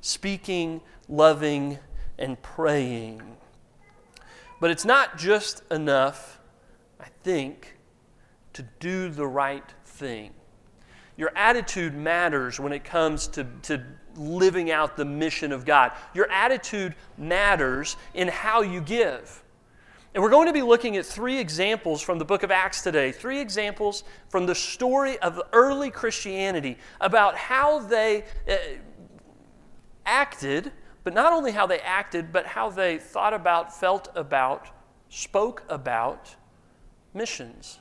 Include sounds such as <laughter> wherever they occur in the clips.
speaking, loving, and praying. But it's not just enough, I think, to do the right thing. Your attitude matters when it comes to, to living out the mission of God. Your attitude matters in how you give. And we're going to be looking at three examples from the book of Acts today. Three examples from the story of early Christianity about how they uh, acted, but not only how they acted, but how they thought about, felt about, spoke about missions.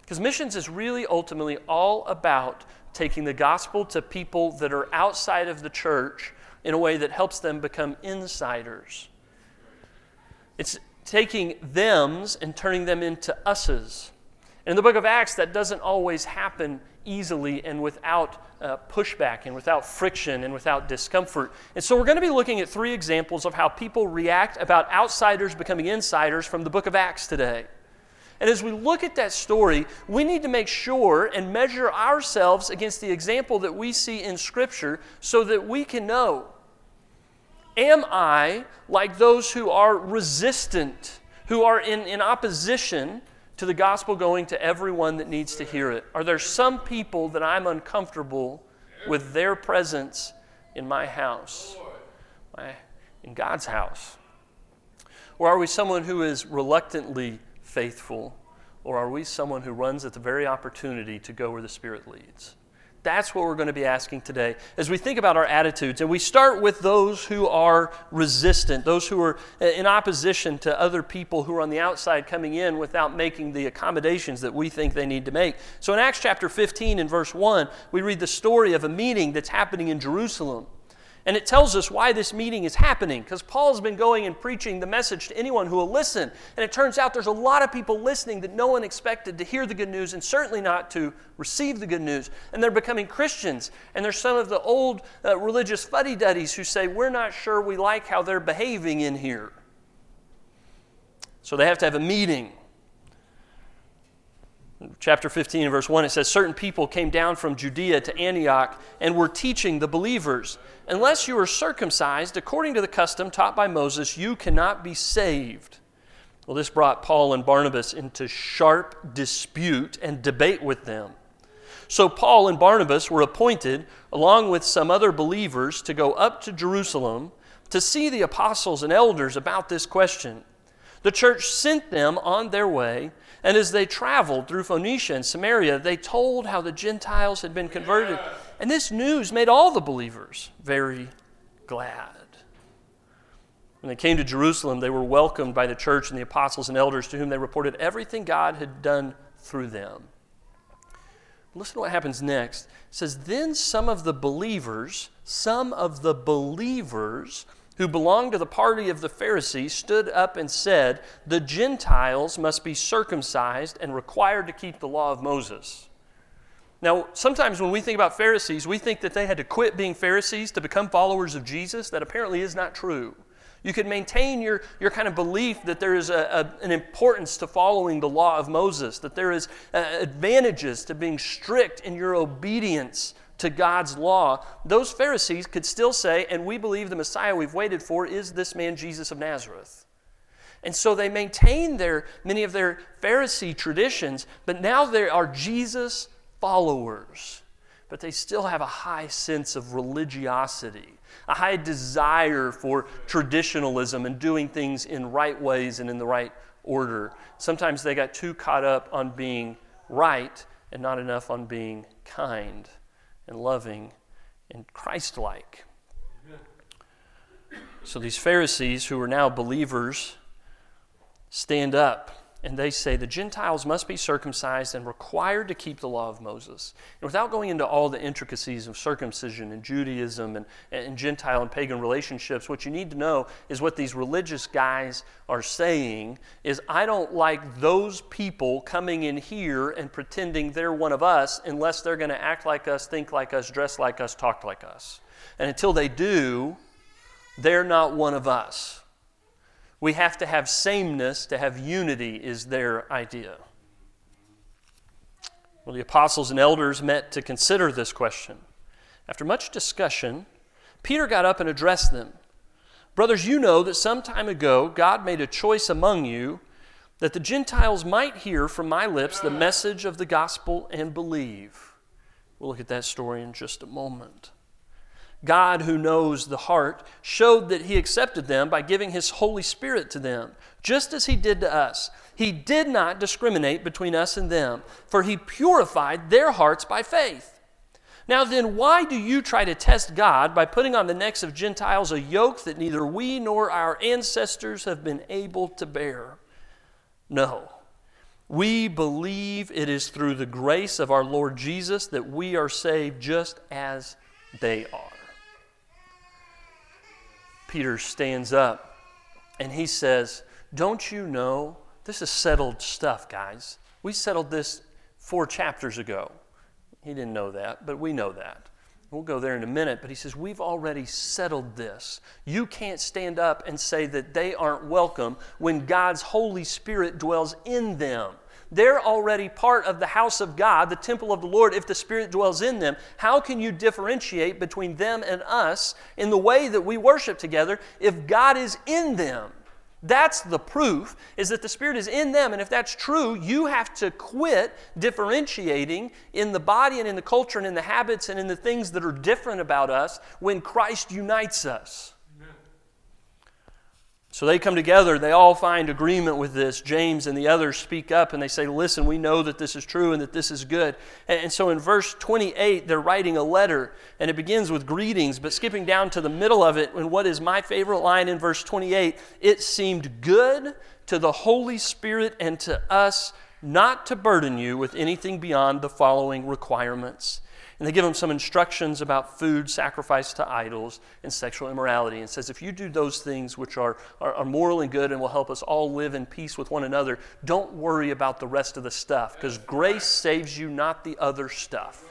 Because missions is really ultimately all about taking the gospel to people that are outside of the church in a way that helps them become insiders. It's taking thems and turning them into us's. And in the book of Acts, that doesn't always happen easily and without uh, pushback and without friction and without discomfort. And so we're going to be looking at three examples of how people react about outsiders becoming insiders from the book of Acts today. And as we look at that story, we need to make sure and measure ourselves against the example that we see in Scripture so that we can know Am I like those who are resistant, who are in, in opposition to the gospel going to everyone that needs to hear it? Are there some people that I'm uncomfortable with their presence in my house, my, in God's house? Or are we someone who is reluctantly faithful? Or are we someone who runs at the very opportunity to go where the Spirit leads? That's what we're going to be asking today as we think about our attitudes. And we start with those who are resistant, those who are in opposition to other people who are on the outside coming in without making the accommodations that we think they need to make. So in Acts chapter 15 and verse 1, we read the story of a meeting that's happening in Jerusalem. And it tells us why this meeting is happening because Paul's been going and preaching the message to anyone who will listen. And it turns out there's a lot of people listening that no one expected to hear the good news and certainly not to receive the good news. And they're becoming Christians. And there's some of the old uh, religious fuddy duddies who say, We're not sure we like how they're behaving in here. So they have to have a meeting chapter 15 verse 1 it says certain people came down from judea to antioch and were teaching the believers. Unless you are circumcised according to the custom taught by moses you cannot be saved. Well this brought paul and barnabas into sharp dispute and debate with them. So paul and barnabas were appointed along with some other believers to go up to jerusalem to see the apostles and elders about this question. The church sent them on their way and as they traveled through Phoenicia and Samaria, they told how the Gentiles had been converted. And this news made all the believers very glad. When they came to Jerusalem, they were welcomed by the church and the apostles and elders to whom they reported everything God had done through them. Listen to what happens next. It says, Then some of the believers, some of the believers, who belonged to the party of the Pharisees, stood up and said, The Gentiles must be circumcised and required to keep the law of Moses. Now, sometimes when we think about Pharisees, we think that they had to quit being Pharisees to become followers of Jesus. That apparently is not true. You could maintain your, your kind of belief that there is a, a, an importance to following the law of Moses, that there is uh, advantages to being strict in your obedience to God's law, those Pharisees could still say, and we believe the Messiah we've waited for is this man Jesus of Nazareth. And so they maintain their many of their Pharisee traditions, but now they are Jesus followers. But they still have a high sense of religiosity, a high desire for traditionalism and doing things in right ways and in the right order. Sometimes they got too caught up on being right and not enough on being kind and loving and Christ like. So these Pharisees, who are now believers, stand up and they say the Gentiles must be circumcised and required to keep the law of Moses. And without going into all the intricacies of circumcision and Judaism and, and Gentile and pagan relationships, what you need to know is what these religious guys are saying is I don't like those people coming in here and pretending they're one of us unless they're going to act like us, think like us, dress like us, talk like us. And until they do, they're not one of us. We have to have sameness to have unity, is their idea. Well, the apostles and elders met to consider this question. After much discussion, Peter got up and addressed them. Brothers, you know that some time ago God made a choice among you that the Gentiles might hear from my lips the message of the gospel and believe. We'll look at that story in just a moment. God, who knows the heart, showed that He accepted them by giving His Holy Spirit to them, just as He did to us. He did not discriminate between us and them, for He purified their hearts by faith. Now then, why do you try to test God by putting on the necks of Gentiles a yoke that neither we nor our ancestors have been able to bear? No. We believe it is through the grace of our Lord Jesus that we are saved just as they are. Peter stands up and he says, Don't you know? This is settled stuff, guys. We settled this four chapters ago. He didn't know that, but we know that. We'll go there in a minute, but he says, We've already settled this. You can't stand up and say that they aren't welcome when God's Holy Spirit dwells in them. They're already part of the house of God, the temple of the Lord, if the Spirit dwells in them. How can you differentiate between them and us in the way that we worship together if God is in them? That's the proof, is that the Spirit is in them. And if that's true, you have to quit differentiating in the body and in the culture and in the habits and in the things that are different about us when Christ unites us. So they come together, they all find agreement with this. James and the others speak up and they say, Listen, we know that this is true and that this is good. And, so in verse 28, they're writing a letter and it begins with greetings, but skipping down to the middle of it, and what is my favorite line in verse 28 it seemed good to the Holy Spirit and to us not to burden you with anything beyond the following requirements and they give them some instructions about food sacrifice to idols and sexual immorality and says if you do those things which are, are, are moral and good and will help us all live in peace with one another don't worry about the rest of the stuff because grace saves you not the other stuff.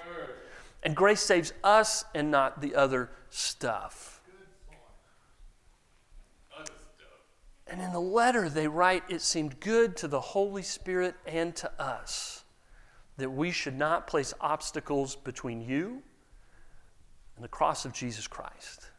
And grace saves us and not the other stuff. And in the letter they write it seemed good to the holy spirit and to us that we should not place obstacles between you and the cross of Jesus Christ.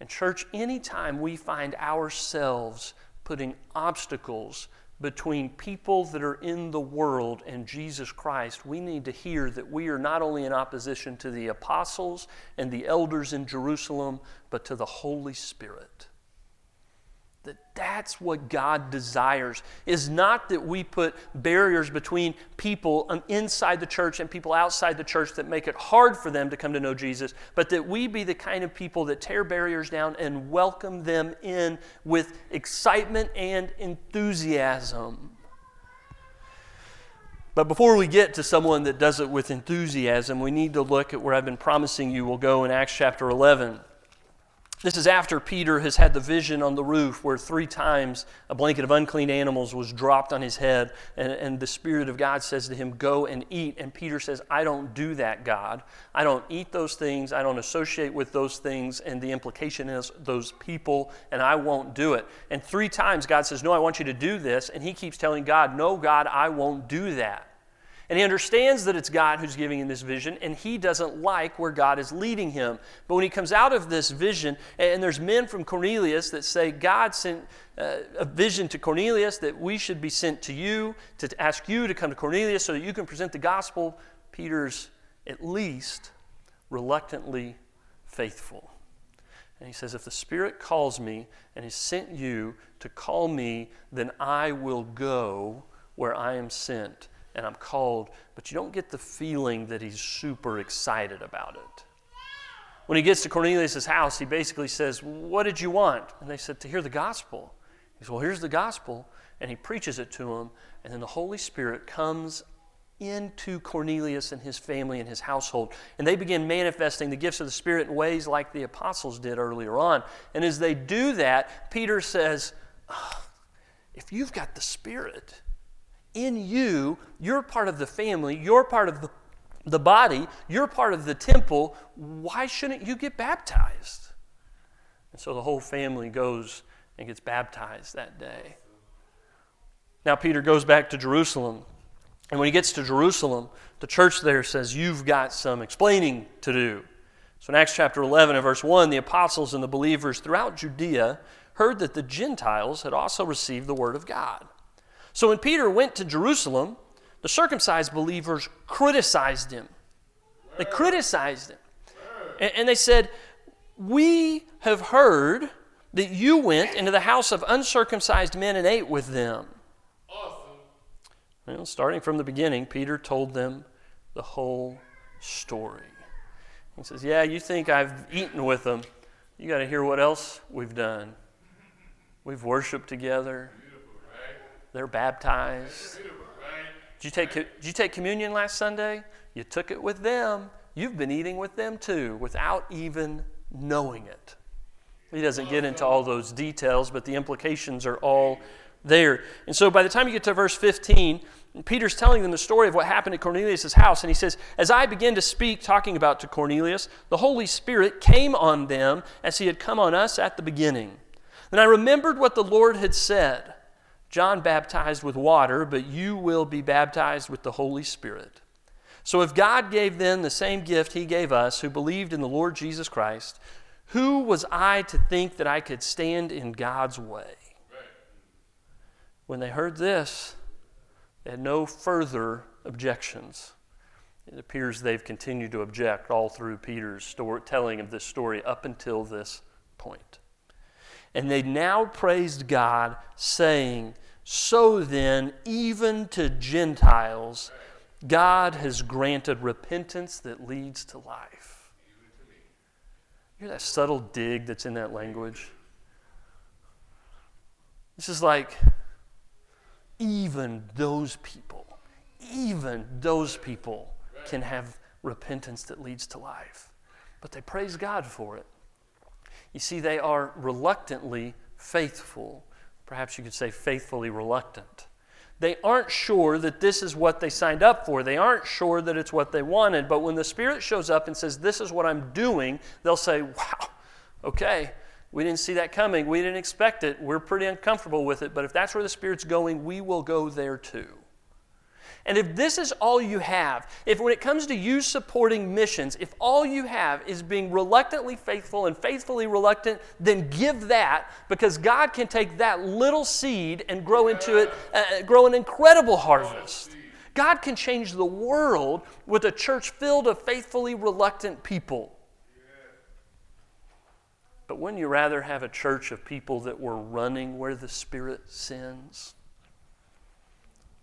And, church, anytime we find ourselves putting obstacles between people that are in the world and Jesus Christ, we need to hear that we are not only in opposition to the apostles and the elders in Jerusalem, but to the Holy Spirit that that's what God desires is not that we put barriers between people um, inside the church and people outside the church that make it hard for them to come to know Jesus, but that we be the kind of people that tear barriers down and welcome them in with excitement and enthusiasm. But before we get to someone that does it with enthusiasm, we need to look at where I've been promising you we'll go in Acts chapter 11. This is after Peter has had the vision on the roof where three times a blanket of unclean animals was dropped on his head, and, and, the Spirit of God says to him, Go and eat. And Peter says, I don't do that, God. I don't eat those things. I don't associate with those things. And the implication is those people, and I won't do it. And three times God says, No, I want you to do this. And he keeps telling God, No, God, I won't do that. And he understands that it's God who's giving him this vision, and he doesn't like where God is leading him. But when he comes out of this vision, and there's men from Cornelius that say, God sent uh, a vision to Cornelius that we should be sent to you, to ask you to come to Cornelius so that you can present the gospel, Peter's at least reluctantly faithful. And he says, If the Spirit calls me and has sent you to call me, then I will go where I am sent and I'm called, but you don't get the feeling that he's super excited about it. When he gets to Cornelius' house, he basically says, What did you want? And they said, To hear the gospel. He says, Well, here's the gospel. And he preaches it to them. And then the Holy Spirit comes into Cornelius and his family and his household. And they begin manifesting the gifts of the Spirit in ways like the apostles did earlier on. And as they do that, Peter says, oh, If you've got the Spirit, in you, you're part of the family, you're part of the, the body, you're part of the temple. Why shouldn't you get baptized? And so the whole family goes and gets baptized that day. Now, Peter goes back to Jerusalem. And when he gets to Jerusalem, the church there says, You've got some explaining to do. So in Acts chapter 11 and verse 1, the apostles and the believers throughout Judea heard that the Gentiles had also received the word of God. So when Peter went to Jerusalem, the circumcised believers criticized him. They criticized him. And, they said, We have heard that you went into the house of uncircumcised men and ate with them. Awesome. Well, starting from the beginning, Peter told them the whole story. He says, Yeah, you think I've eaten with them. You got to hear what else we've done. We've worshiped together. They're baptized. Did you, take, did you take communion last Sunday? You took it with them. You've been eating with them too without even knowing it. He doesn't get into all those details, but the implications are all there. And so by the time you get to verse 15, Peter's telling them the story of what happened at Cornelius' house. And he says, As I began to speak, talking about to Cornelius, the Holy Spirit came on them as he had come on us at the beginning. Then I remembered what the Lord had said John baptized with water, but you will be baptized with the Holy Spirit. So if God gave them the same gift he gave us who believed in the Lord Jesus Christ, who was I to think that I could stand in God's way? When they heard this, they had no further objections. It appears they've continued to object all through Peter's story, telling of this story up until this point. And they now praised God, saying, So then, even to Gentiles, God has granted repentance that leads to life. You hear that subtle dig that's in that language? This is like, even those people, even those people can have repentance that leads to life. But they praise God for it. You see, they are reluctantly faithful. Perhaps you could say faithfully reluctant. They aren't sure that this is what they signed up for. They aren't sure that it's what they wanted. But when the Spirit shows up and says, This is what I'm doing, they'll say, Wow, okay, we didn't see that coming. We didn't expect it. We're pretty uncomfortable with it. But if that's where the Spirit's going, we will go there too. And if this is all you have, if when it comes to you supporting missions, if all you have is being reluctantly faithful and faithfully reluctant, then give that because God can take that little seed and grow into it, uh, grow an incredible harvest. God can change the world with a church filled of faithfully reluctant people. But wouldn't you rather have a church of people that were running where the Spirit sends?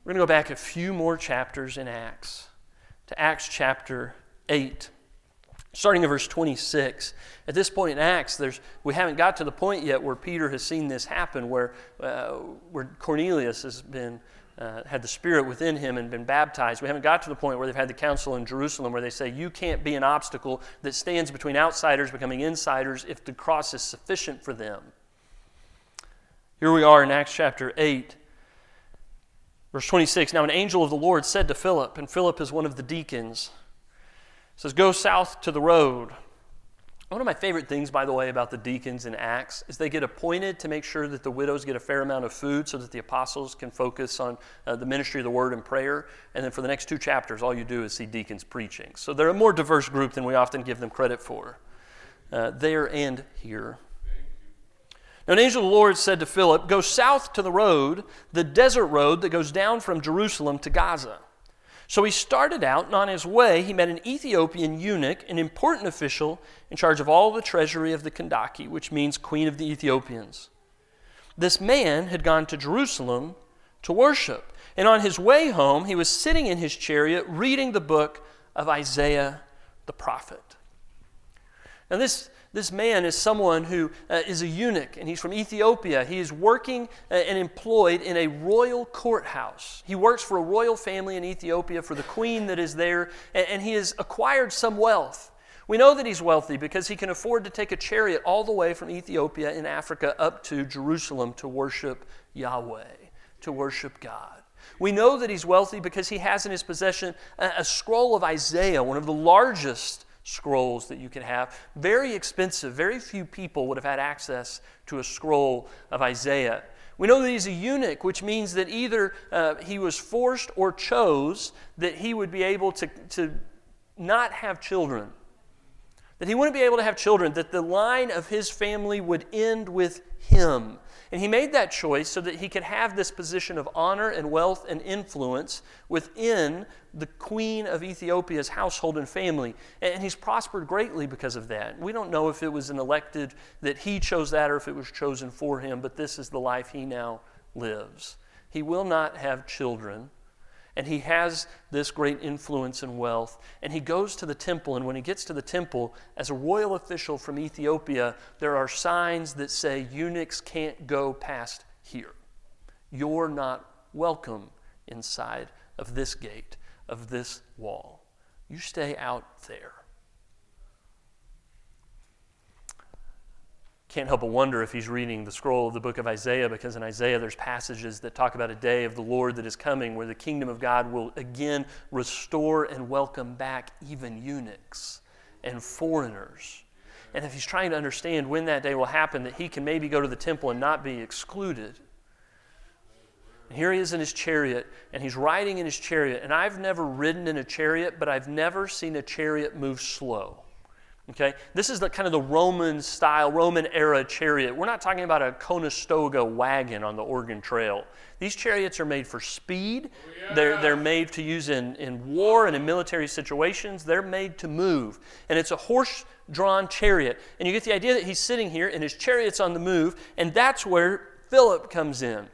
We're going to go back a few more chapters in Acts, to Acts chapter 8, starting in verse 26. At this point in Acts, there's, we haven't got to the point yet where Peter has seen this happen, where, uh, where Cornelius has been. Uh, had the Spirit within him and been baptized. We haven't got to the point where they've had the council in Jerusalem where they say, You can't be an obstacle that stands between outsiders becoming insiders if the cross is sufficient for them. Here we are in Acts chapter 8. Verse 26 Now an angel of the Lord said to Philip, and Philip is one of the deacons, says, Go south to the road. One of my favorite things, by the way, about the deacons in Acts is they get appointed to make sure that the widows get a fair amount of food so that the apostles can focus on uh, the ministry of the word and prayer. And then for the next two chapters, all you do is see deacons preaching. So they're a more diverse group than we often give them credit for, uh, there and here. Now, an angel of the Lord said to Philip, Go south to the road, the desert road that goes down from Jerusalem to Gaza. So he started out, and on his way, he met an Ethiopian eunuch, an important official in charge of all the treasury of the Kandake, which means queen of the Ethiopians. This man had gone to Jerusalem to worship, and on his way home, he was sitting in his chariot reading the book of Isaiah the prophet. Now, this this man is someone who uh, is a eunuch and he's from Ethiopia. He is working uh, and employed in a royal courthouse. He works for a royal family in Ethiopia for the queen that is there, and, and he has acquired some wealth. We know that he's wealthy because he can afford to take a chariot all the way from Ethiopia in Africa up to Jerusalem to worship Yahweh, to worship God. We know that he's wealthy because he has in his possession a, a scroll of Isaiah, one of the largest scrolls that you could have. Very expensive. Very few people would have had access to a scroll of Isaiah. We know that he's a eunuch, which means that either uh, he was forced or chose that he would be able to, to not have children. that he wouldn't be able to have children, that the line of his family would end with him. And he made that choice so that he could have this position of honor and wealth and influence within the queen of Ethiopia's household and family. And he's prospered greatly because of that. We don't know if it was an elected that he chose that or if it was chosen for him, but this is the life he now lives. He will not have children and he has this great influence and wealth. And he goes to the temple, and when he gets to the temple, as a royal official from Ethiopia, there are signs that say eunuchs can't go past here. You're not welcome inside of this gate, of this wall. You stay out there. Can't help but wonder if he's reading the scroll of the book of Isaiah, because in Isaiah there's passages that talk about a day of the Lord that is coming where the kingdom of God will again restore and welcome back even eunuchs and foreigners. And if he's trying to understand when that day will happen, that he can maybe go to the temple and not be excluded. And here he is in his chariot, and he's riding in his chariot. And I've never ridden in a chariot, but I've never seen a chariot move slow. Okay? This is the kind of the Roman style, Roman era chariot. We're not talking about a Conestoga wagon on the Oregon Trail. These chariots are made for speed. Oh, yeah. They're, they're made to use in, in war and in military situations. They're made to move. And it's a horse drawn chariot. And you get the idea that he's sitting here and his chariot's on the move, and that's where Philip comes in.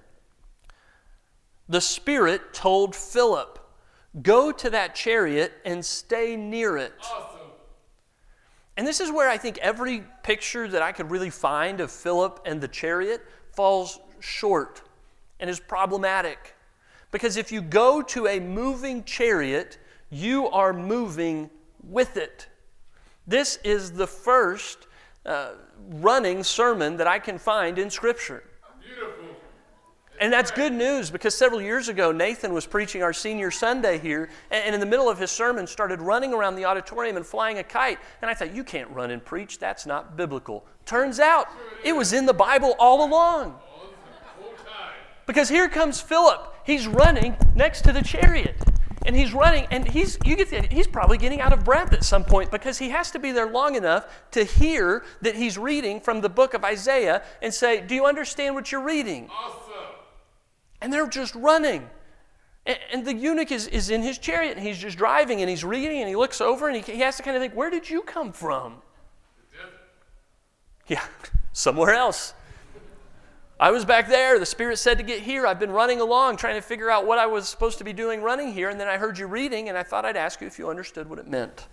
The Spirit told Philip, Go to that chariot and stay near it. Awesome. And this is where I think every picture that I could really find of Philip and the chariot falls short and is problematic. Because if you go to a moving chariot, you are moving with it. This is the first uh, running sermon that I can find in Scripture. And that's good news because several years ago, Nathan was preaching our senior Sunday here, and in the middle of his sermon, started running around the auditorium and flying a kite. And I thought, you can't run and preach. That's not biblical. Turns out it was in the Bible all along. Because here comes Philip. He's running next to the chariot. And he's running, and he's you get the, he's probably getting out of breath at some point because he has to be there long enough to hear that he's reading from the book of Isaiah and say, Do you understand what you're reading? Awesome and they're just running. And, the eunuch is, is in his chariot and he's just driving and he's reading and he looks over and he, he has to kind of think, Where did you come from? Yeah, <laughs> somewhere else. I was back there. The Spirit said to get here. I've been running along trying to figure out what I was supposed to be doing running here. And then I heard you reading and I thought I'd ask you if you understood what it meant.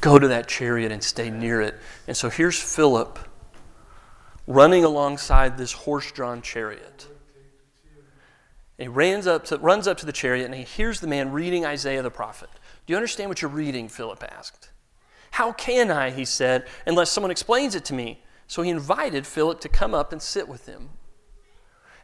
Go to that chariot and stay near it. And so here's Philip running alongside this horse drawn chariot. And he runs up, to, runs up to the chariot and he hears the man reading Isaiah the prophet. Do you understand what you're reading? Philip asked. How can I, he said, unless someone explains it to me? So he invited Philip to come up and sit with him.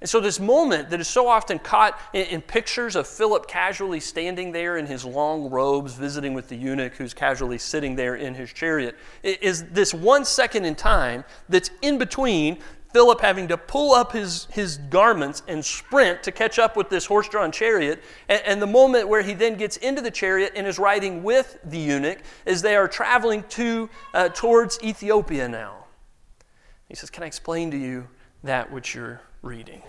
And so, this moment that is so often caught in, in, pictures of Philip casually standing there in his long robes, visiting with the eunuch who's casually sitting there in his chariot, is this one second in time that's in between Philip having to pull up his, his garments and sprint to catch up with this horse drawn chariot, and, and, the moment where he then gets into the chariot and is riding with the eunuch as they are traveling to, uh, towards Ethiopia now. He says, Can I explain to you that which you're reading.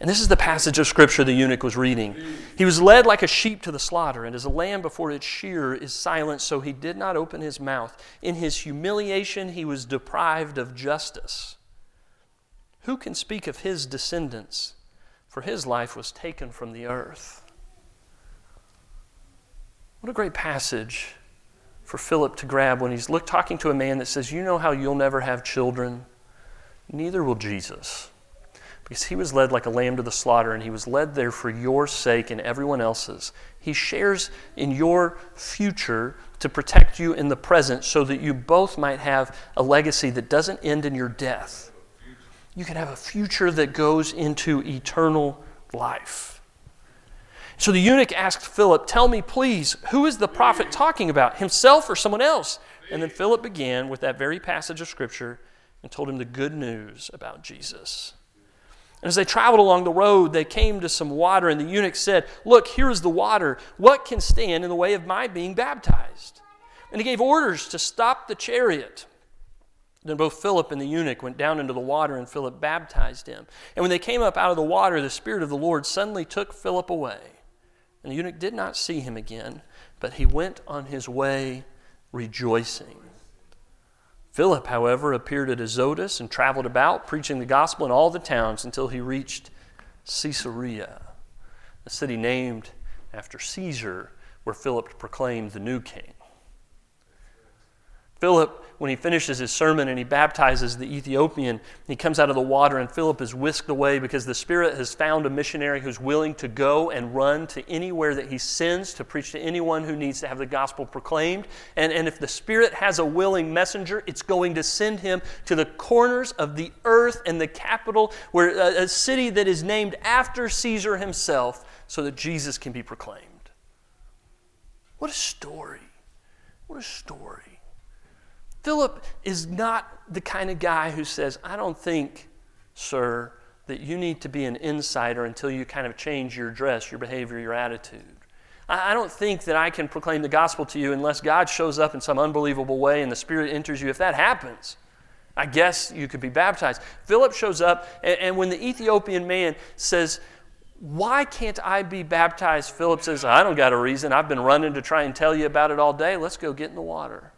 And this is the passage of Scripture the eunuch was reading. He was led like a sheep to the slaughter, and as a lamb before its shearer is silent, so he did not open his mouth. In his humiliation, he was deprived of justice. Who can speak of his descendants? For his life was taken from the earth. What a great passage for Philip to grab when he's look, talking to a man that says, You know how you'll never have children? Neither will Jesus because he was led like a lamb to the slaughter, and he was led there for your sake and everyone else's. He shares in your future to protect you in the present so that you both might have a legacy that doesn't end in your death. You can have a future that goes into eternal life. So the eunuch asked Philip, Tell me, please, who is the prophet talking about, himself or someone else? And then Philip began with that very passage of Scripture and told him the good news about Jesus. And as they traveled along the road, they came to some water, and the eunuch said, Look, here is the water. What can stand in the way of my being baptized? And he gave orders to stop the chariot. Then both Philip and the eunuch went down into the water, and Philip baptized him. And when they came up out of the water, the Spirit of the Lord suddenly took Philip away. And the eunuch did not see him again, but he went on his way rejoicing. Philip, however, appeared at Azotus and traveled about, preaching the gospel in all the towns until he reached Caesarea, a city named after Caesar, where Philip proclaimed the new king. Philip, when he finishes his sermon and he baptizes the Ethiopian, he comes out of the water, and Philip is whisked away because the Spirit has found a missionary who's willing to go and run to anywhere that he sends to preach to anyone who needs to have the gospel proclaimed. And, and if the Spirit has a willing messenger, it's going to send him to the corners of the earth and the capital, where a, a city that is named after Caesar himself, so that Jesus can be proclaimed. What a story! What a story. Philip is not the kind of guy who says, I don't think, sir, that you need to be an insider until you kind of change your dress, your behavior, your attitude. I don't think that I can proclaim the gospel to you unless God shows up in some unbelievable way and the Spirit enters you. If that happens, I guess you could be baptized. Philip shows up, and, when the Ethiopian man says, Why can't I be baptized? Philip says, I don't got a reason. I've been running to try and tell you about it all day. Let's go get in the water.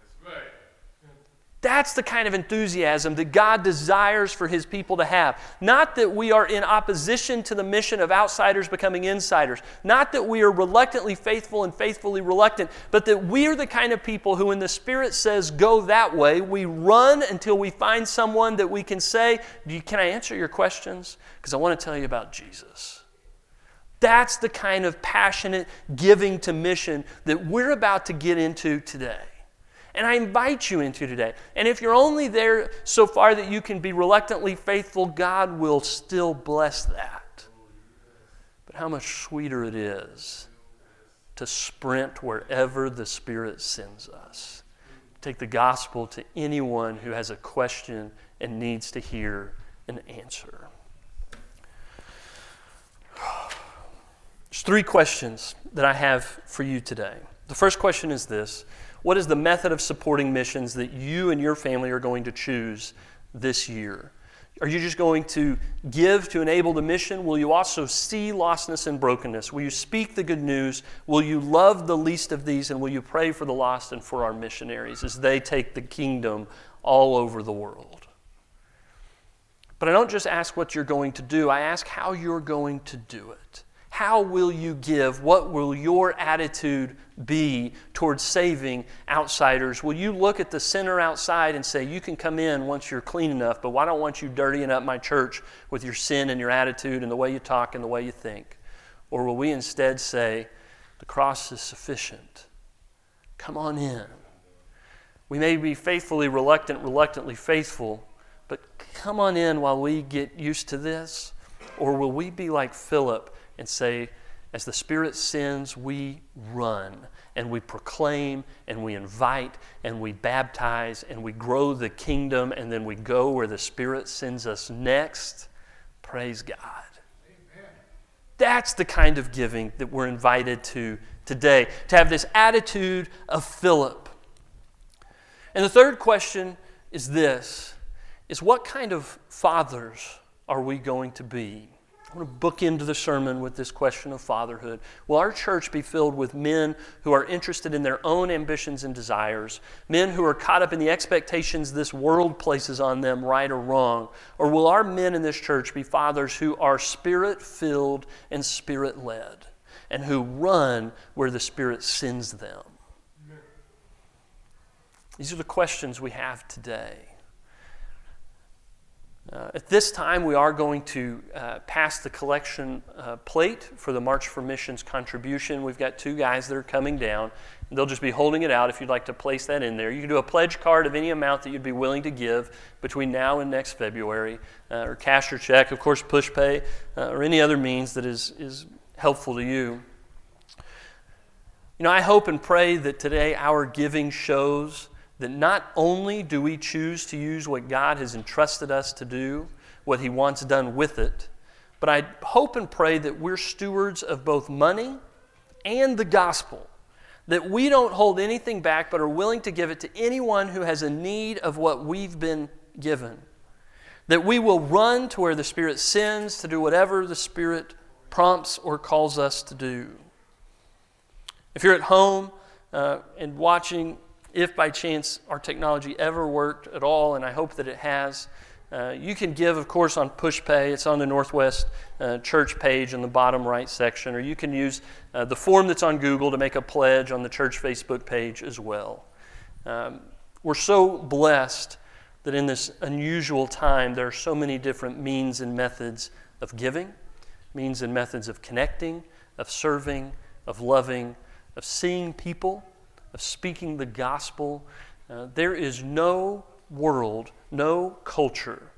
That's the kind of enthusiasm that God desires for His people to have. Not that we are in opposition to the mission of outsiders becoming insiders. Not that we are reluctantly faithful and faithfully reluctant, but that we are the kind of people who, when the Spirit says, go that way, we run until we find someone that we can say, Can I answer your questions? Because I want to tell you about Jesus. That's the kind of passionate giving to mission that we're about to get into today. And I invite you into today. And if you're only there so far that you can be reluctantly faithful, God will still bless that. But how much sweeter it is to sprint wherever the Spirit sends us. Take the gospel to anyone who has a question and needs to hear an answer. There's three questions that I have for you today. The first question is this what is the method of supporting missions that you and your family are going to choose this year? Are you just going to give to enable the mission? Will you also see lostness and brokenness? Will you speak the good news? Will you love the least of these? And will you pray for the lost and for our missionaries as they take the kingdom all over the world? But I don't just ask what you're going to do, I ask how you're going to do it. How will you give? What will your attitude be towards saving outsiders? Will you look at the sinner outside and say, You can come in once you're clean enough, but why don't want you dirtying up my church with your sin and your attitude and the way you talk and the way you think? Or will we instead say, The cross is sufficient? Come on in. We may be faithfully reluctant, reluctantly faithful, but come on in while we get used to this. Or will we be like Philip? And say, as the Spirit sends, we run and we proclaim and we invite and we baptize and we grow the kingdom and then we go where the Spirit sends us next. Praise God. Amen. That's the kind of giving that we're invited to today, to have this attitude of Philip. And the third question is this is what kind of fathers are we going to be? I want to book into the sermon with this question of fatherhood. Will our church be filled with men who are interested in their own ambitions and desires, men who are caught up in the expectations this world places on them, right or wrong? Or will our men in this church be fathers who are spirit filled and spirit led and who run where the Spirit sends them? These are the questions we have today. Uh, at this time, we are going to uh, pass the collection uh, plate for the March for Missions contribution. We've got two guys that are coming down. They'll just be holding it out if you'd like to place that in there. You can do a pledge card of any amount that you'd be willing to give between now and next February, uh, or cash or check, of course, PushPay, uh, or any other means that is, is helpful to you. You know, I hope and pray that today our giving shows that not only do we choose to use what God has entrusted us to do, what He wants done with it, But I hope and pray that we're stewards of both money and the gospel, that we don't hold anything back but are willing to give it to anyone who has a need of what we've been given. That we will run to where the Spirit sends to do whatever the Spirit prompts or calls us to do. If you're at home uh, and watching, if by chance our technology ever worked at all, and I hope that it has, uh, you can give, of course, on PushPay. It's on the Northwest uh, Church page in the bottom right section, or you can use uh, the form that's on Google to make a pledge on the church Facebook page as well. Um, we're so blessed that in this unusual time, there are so many different means and methods of giving, means and methods of connecting, of serving, of loving, of seeing people, of speaking the gospel. Uh, there is no world, no culture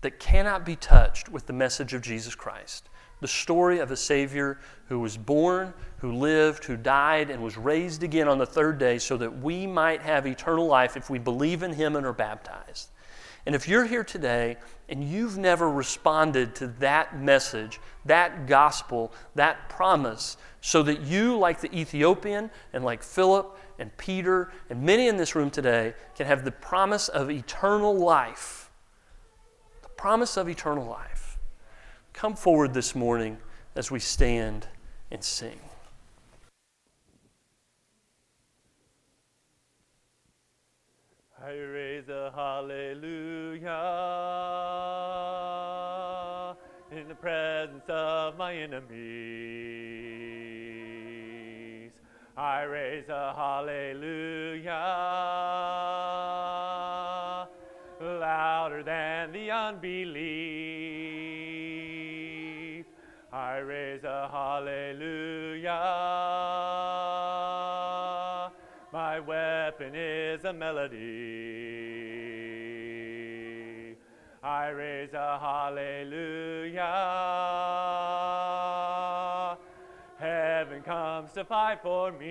that cannot be touched with the message of Jesus Christ. The story of a Savior who was born, who lived, who died, and was raised again on the third day so that we might have eternal life if we believe in Him and are baptized. And if you're here today and you've never responded to that message, that gospel, that promise, so that you, like the Ethiopian and like Philip and Peter and many in this room today, can have the promise of eternal life. The promise of eternal life. Come forward this morning as we stand and sing. I raise a hallelujah in the presence of my enemies. I raise a hallelujah louder than the unbelief. I raise a hallelujah. Is a melody. I raise a hallelujah. Heaven comes to fight for me.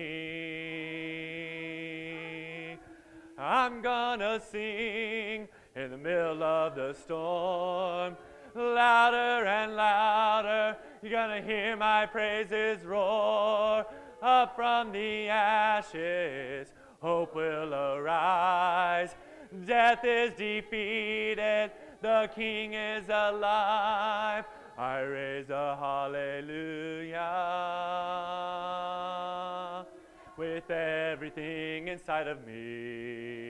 I'm gonna sing in the middle of the storm. Louder and louder, you're gonna hear my praises roar. Up from the ashes, hope will arise. Death is defeated, the King is alive. I raise a hallelujah with everything inside of me.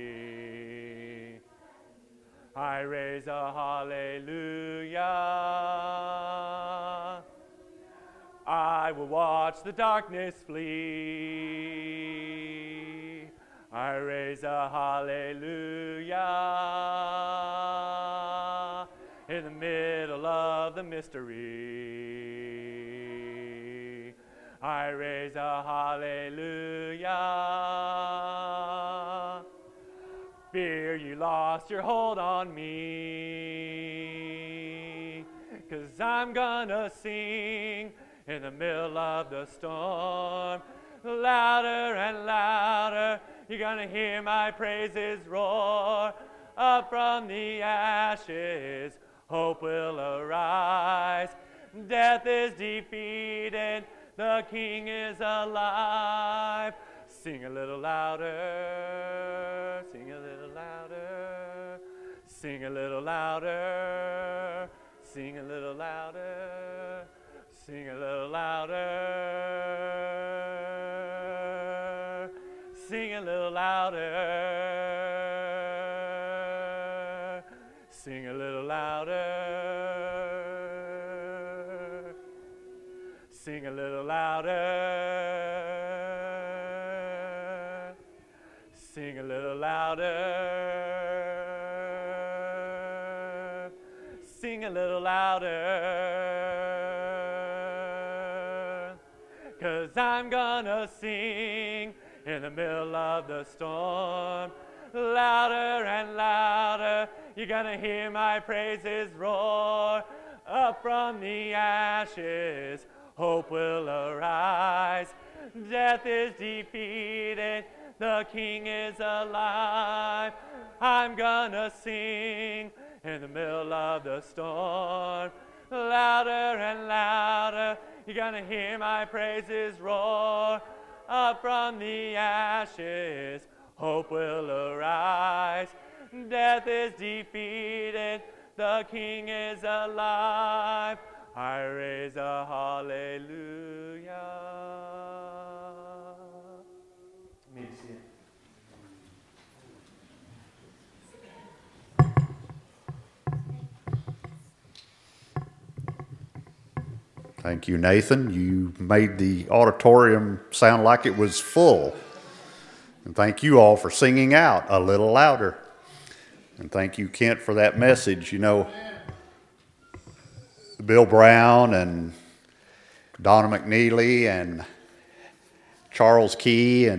I raise a hallelujah. I will watch the darkness flee. I raise a hallelujah in the middle of the mystery. I raise a hallelujah. Fear you lost your hold on me. Cause I'm gonna sing in the middle of the storm. Louder and louder, you're gonna hear my praises roar. Up from the ashes, hope will arise. Death is defeated, the King is alive. Sing a little louder, sing a little louder, sing a little louder, sing a little louder, sing a little louder, middle of the storm. Louder and louder, you're gonna hear my praises roar. Up from the ashes, hope will arise. Death is defeated, the King is alive. I'm gonna sing in the middle of the storm. louder and louder. You're gonna hear my praises roar. Up from the ashes, hope will arise. Death is defeated, the King is alive. I raise a hallelujah. Thank you, Nathan. You made the auditorium sound like it was full. And thank you all for singing out a little louder. And thank you, Kent, for that message. You know, Bill Brown and Donna McNeely and Charles Key and